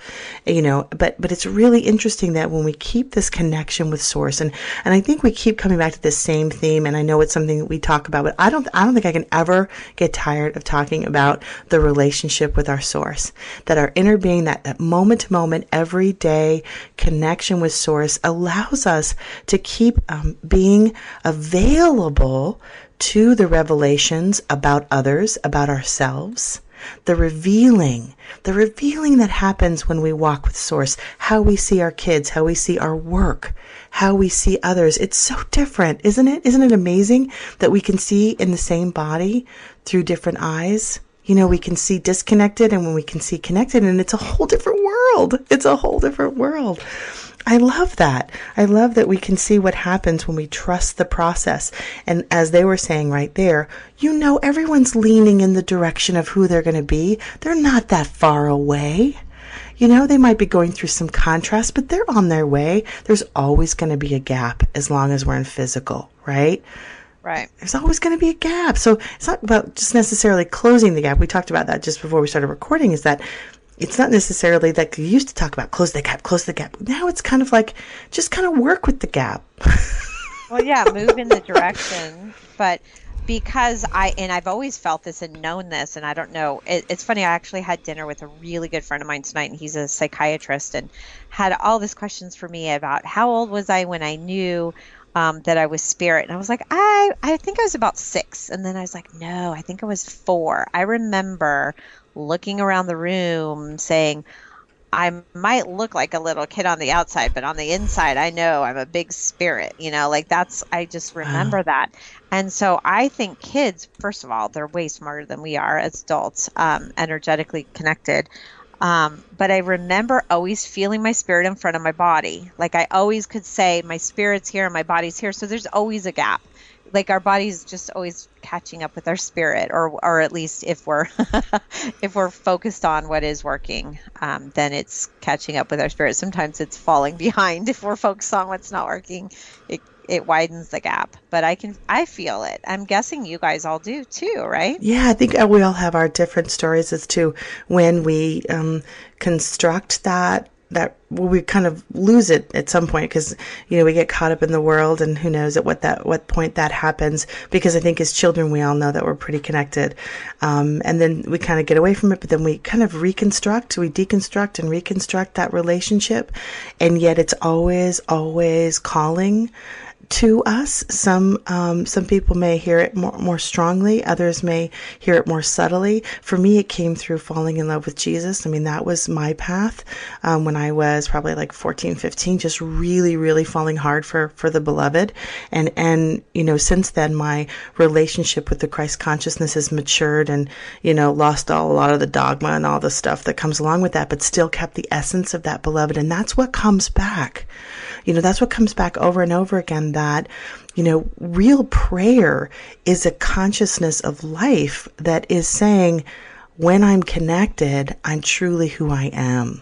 you know. But but it's really interesting that when we keep this connection with Source, and and I think we keep coming back to this same theme. And I know it's something that we talk about, but I don't I don't think I can ever get tired of talking about the relationship with our Source. That our inner being, that that moment to moment, everyday connection with Source allows us to keep um, being available to the revelations about others, about ourselves, the revealing, the revealing that happens when we walk with Source, how we see our kids, how we see our work, how we see others. It's so different, isn't it? Isn't it amazing that we can see in the same body through different eyes? You know, we can see disconnected and when we can see connected, and it's a whole different world. It's a whole different world. I love that. I love that we can see what happens when we trust the process. And as they were saying right there, you know, everyone's leaning in the direction of who they're going to be. They're not that far away. You know, they might be going through some contrast, but they're on their way. There's always going to be a gap as long as we're in physical, right? Right. There's always going to be a gap. So it's not about just necessarily closing the gap. We talked about that just before we started recording is that it's not necessarily like you used to talk about close the gap, close the gap. Now it's kind of like just kind of work with the gap. [LAUGHS] well, yeah, move in the direction, but because I and I've always felt this and known this, and I don't know. It, it's funny. I actually had dinner with a really good friend of mine tonight, and he's a psychiatrist, and had all these questions for me about how old was I when I knew um, that I was spirit, and I was like, I I think I was about six, and then I was like, no, I think I was four. I remember looking around the room saying. I might look like a little kid on the outside, but on the inside, I know I'm a big spirit. You know, like that's I just remember that. And so I think kids, first of all, they're way smarter than we are as adults, um, energetically connected. Um, but I remember always feeling my spirit in front of my body. Like I always could say, my spirit's here and my body's here. So there's always a gap. Like our body's just always catching up with our spirit, or or at least if we're [LAUGHS] if we're focused on what is working, um, then it's catching up with our spirit. Sometimes it's falling [LAUGHS] behind if we're focused on what's not working. It it widens the gap, but I can I feel it. I'm guessing you guys all do too, right? Yeah, I think uh, we all have our different stories as to when we um, construct that that we kind of lose it at some point because you know we get caught up in the world and who knows at what that what point that happens. Because I think as children we all know that we're pretty connected. Um, and then we kind of get away from it but then we kind of reconstruct we deconstruct and reconstruct that relationship. And yet it's always always calling to us. Some um, some people may hear it more more strongly. Others may hear it more subtly. For me, it came through falling in love with Jesus. I mean, that was my path um, when I was probably like 14, 15, just really, really falling hard for for the beloved. And and you know, since then, my relationship with the Christ consciousness has matured, and you know, lost all a lot of the dogma and all the stuff that comes along with that, but still kept the essence of that beloved. And that's what comes back. You know, that's what comes back over and over again that, you know, real prayer is a consciousness of life that is saying, when I'm connected, I'm truly who I am.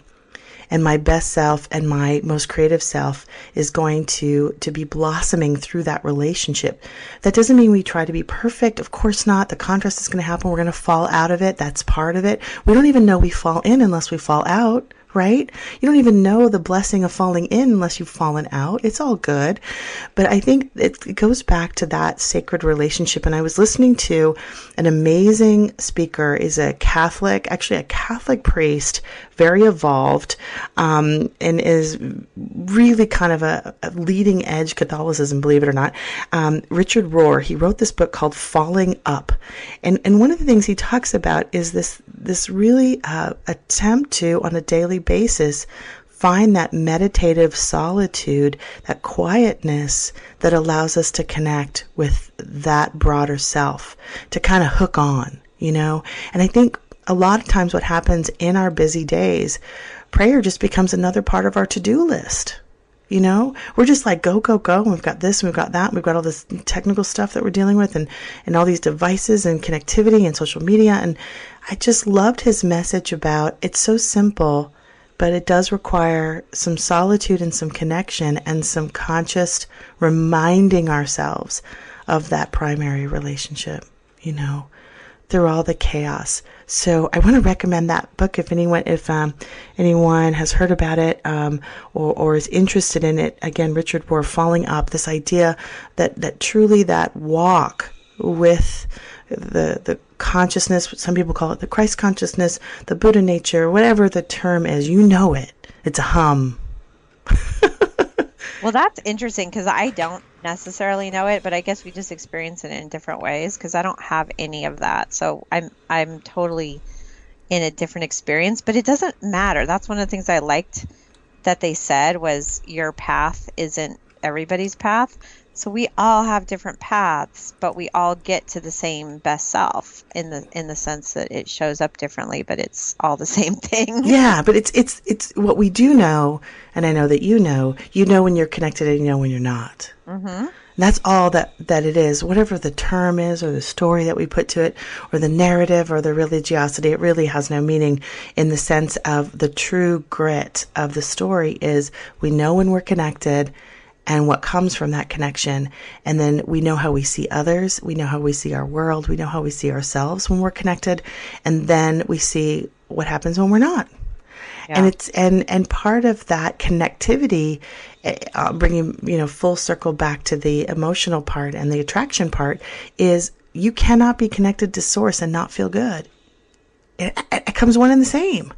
And my best self and my most creative self is going to, to be blossoming through that relationship. That doesn't mean we try to be perfect. Of course not. The contrast is going to happen. We're going to fall out of it. That's part of it. We don't even know we fall in unless we fall out right? You don't even know the blessing of falling in unless you've fallen out. It's all good. But I think it, goes back to that sacred relationship. And I was listening to an amazing speaker, is a Catholic, actually a Catholic priest, very evolved, um, and is really kind of a, a, leading edge Catholicism, believe it or not. Um, Richard Rohr, he wrote this book called Falling Up. And, and one of the things he talks about is this, this really uh, attempt to, on a daily basis, find that meditative solitude, that quietness that allows us to connect with that broader self, to kind of hook on, you know? And I think a lot of times what happens in our busy days, prayer just becomes another part of our to do list. You know, we're just like go, go, go. And we've got this and we've got that. We've got all this technical stuff that we're dealing with and, and all these devices and connectivity and social media. And I just loved his message about it's so simple, but it does require some solitude and some connection and some conscious reminding ourselves of that primary relationship, you know, through all the chaos. So I want to recommend that book if anyone if um, anyone has heard about it um, or, or is interested in it. Again, Richard Rohr, Falling Up. This idea that that truly that walk with the the consciousness. Some people call it the Christ consciousness, the Buddha nature, whatever the term is. You know it. It's a hum. [LAUGHS] well, that's interesting because I don't necessarily know it, but I guess we just experience it in different ways because I don't have any of that. So I'm I'm totally in a different experience, but it doesn't matter. That's one of the things I liked that they said was your path isn't everybody's path. So we all have different paths, but we all get to the same best self in the in the sense that it shows up differently, but it's all the [LAUGHS] same thing. Yeah, but it's it's it's what we do know, and I know that you know. You know when you're connected, and you know when you're not. Mm-hmm. That's all that, that it is. Whatever the term is, or the story that we put to it, or the narrative, or the religiosity, it really has no meaning in the sense of the true grit of the story is we know when we're connected and what comes from that connection. And then we know how we see others. We know how we see our world. We know how we see ourselves when we're connected. And then we see what happens when we're not. Yeah. And it's and and part of that connectivity, uh, bringing you know full circle back to the emotional part and the attraction part is you cannot be connected to source and not feel good. It, it comes one and the same.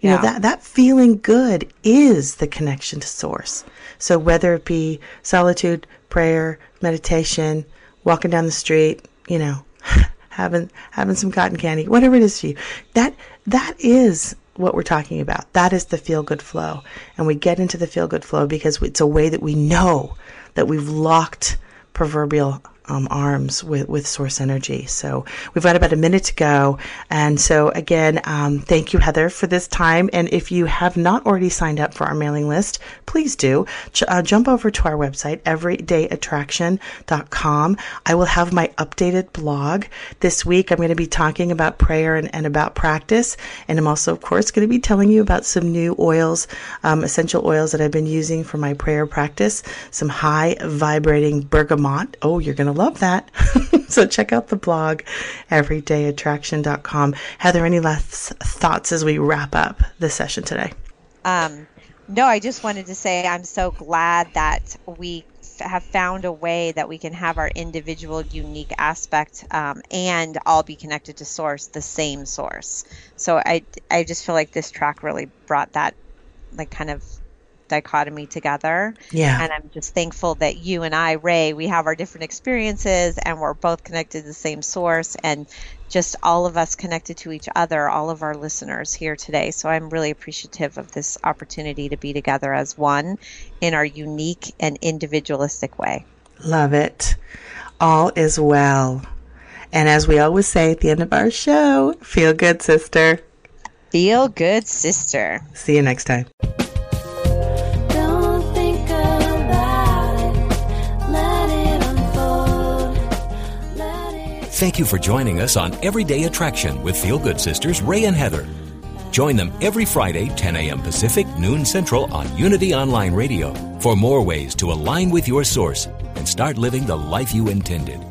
You yeah. know that that feeling good is the connection to source. So whether it be solitude, prayer, meditation, walking down the street, you know, [LAUGHS] having having some cotton candy, whatever it is for you, that that is what we're talking about. That is the feel good flow. And we get into the feel good flow because it's a way that we know that we've locked proverbial um, arms with, with source energy. So we've got about a minute to go. And so again, um, thank you, Heather, for this time. And if you have not already signed up for our mailing list, please do. J- uh, jump over to our website, everydayattraction.com. I will have my updated blog. This week, I'm going to be talking about prayer and, and about practice. And I'm also, of course, going to be telling you about some new oils, um, essential oils that I've been using for my prayer practice. Some high vibrating bergamot. Oh, you're going to love that. [LAUGHS] so check out the blog, everydayattraction.com. Heather, any last thoughts as we wrap up the session today? Um, no, I just wanted to say I'm so glad that we have found a way that we can have our individual unique aspect um, and all be connected to source, the same source. So I, I just feel like this track really brought that like kind of dichotomy together. Yeah. And I'm just thankful that you and I, Ray, we have our different experiences and we're both connected to the same source and just all of us connected to each other, all of our listeners here today. So I'm really appreciative of this opportunity to be together as one in our unique and individualistic way. Love it. All is well. And as we always say at the end of our show, feel good, sister. Feel good, sister. See you next time. Thank you for joining us on Everyday Attraction with Feel Good Sisters Ray and Heather. Join them every Friday, 10 a.m. Pacific, noon Central on Unity Online Radio for more ways to align with your source and start living the life you intended.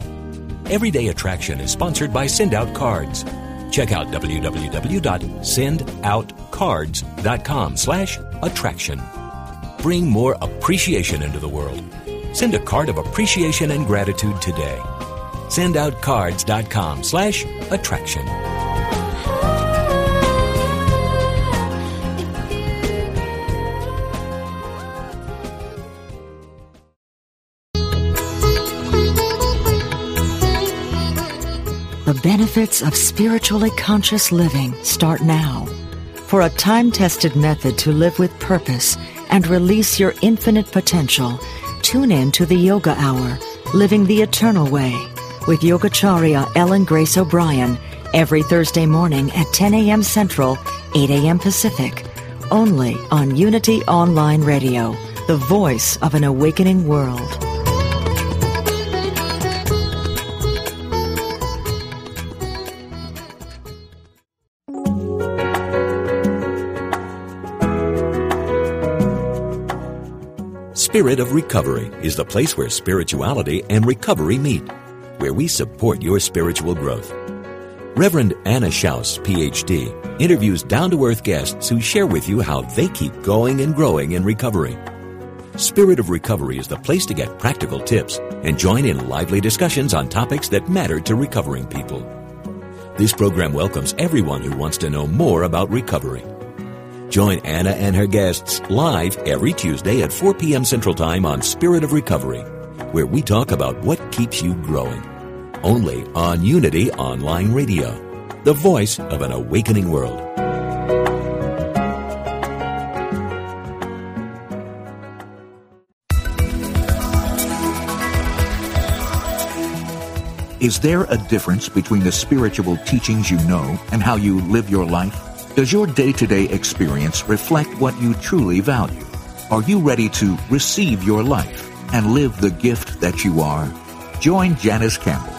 Everyday Attraction is sponsored by Send Out Cards. Check out www.sendoutcards.com slash attraction. Bring more appreciation into the world. Send a card of appreciation and gratitude today. Sendoutcards.com slash attraction. The benefits of spiritually conscious living start now. For a time tested method to live with purpose and release your infinite potential, tune in to the Yoga Hour, Living the Eternal Way, with Yogacharya Ellen Grace O'Brien every Thursday morning at 10 a.m. Central, 8 a.m. Pacific, only on Unity Online Radio, the voice of an awakening world. Spirit of Recovery is the place where spirituality and recovery meet, where we support your spiritual growth. Reverend Anna Schaus, PhD, interviews down to earth guests who share with you how they keep going and growing in recovery. Spirit of Recovery is the place to get practical tips and join in lively discussions on topics that matter to recovering people. This program welcomes everyone who wants to know more about recovery. Join Anna and her guests live every Tuesday at 4 p.m. Central Time on Spirit of Recovery, where we talk about what keeps you growing. Only on Unity Online Radio, the voice of an awakening world. Is there a difference between the spiritual teachings you know and how you live your life? Does your day to day experience reflect what you truly value? Are you ready to receive your life and live the gift that you are? Join Janice Campbell,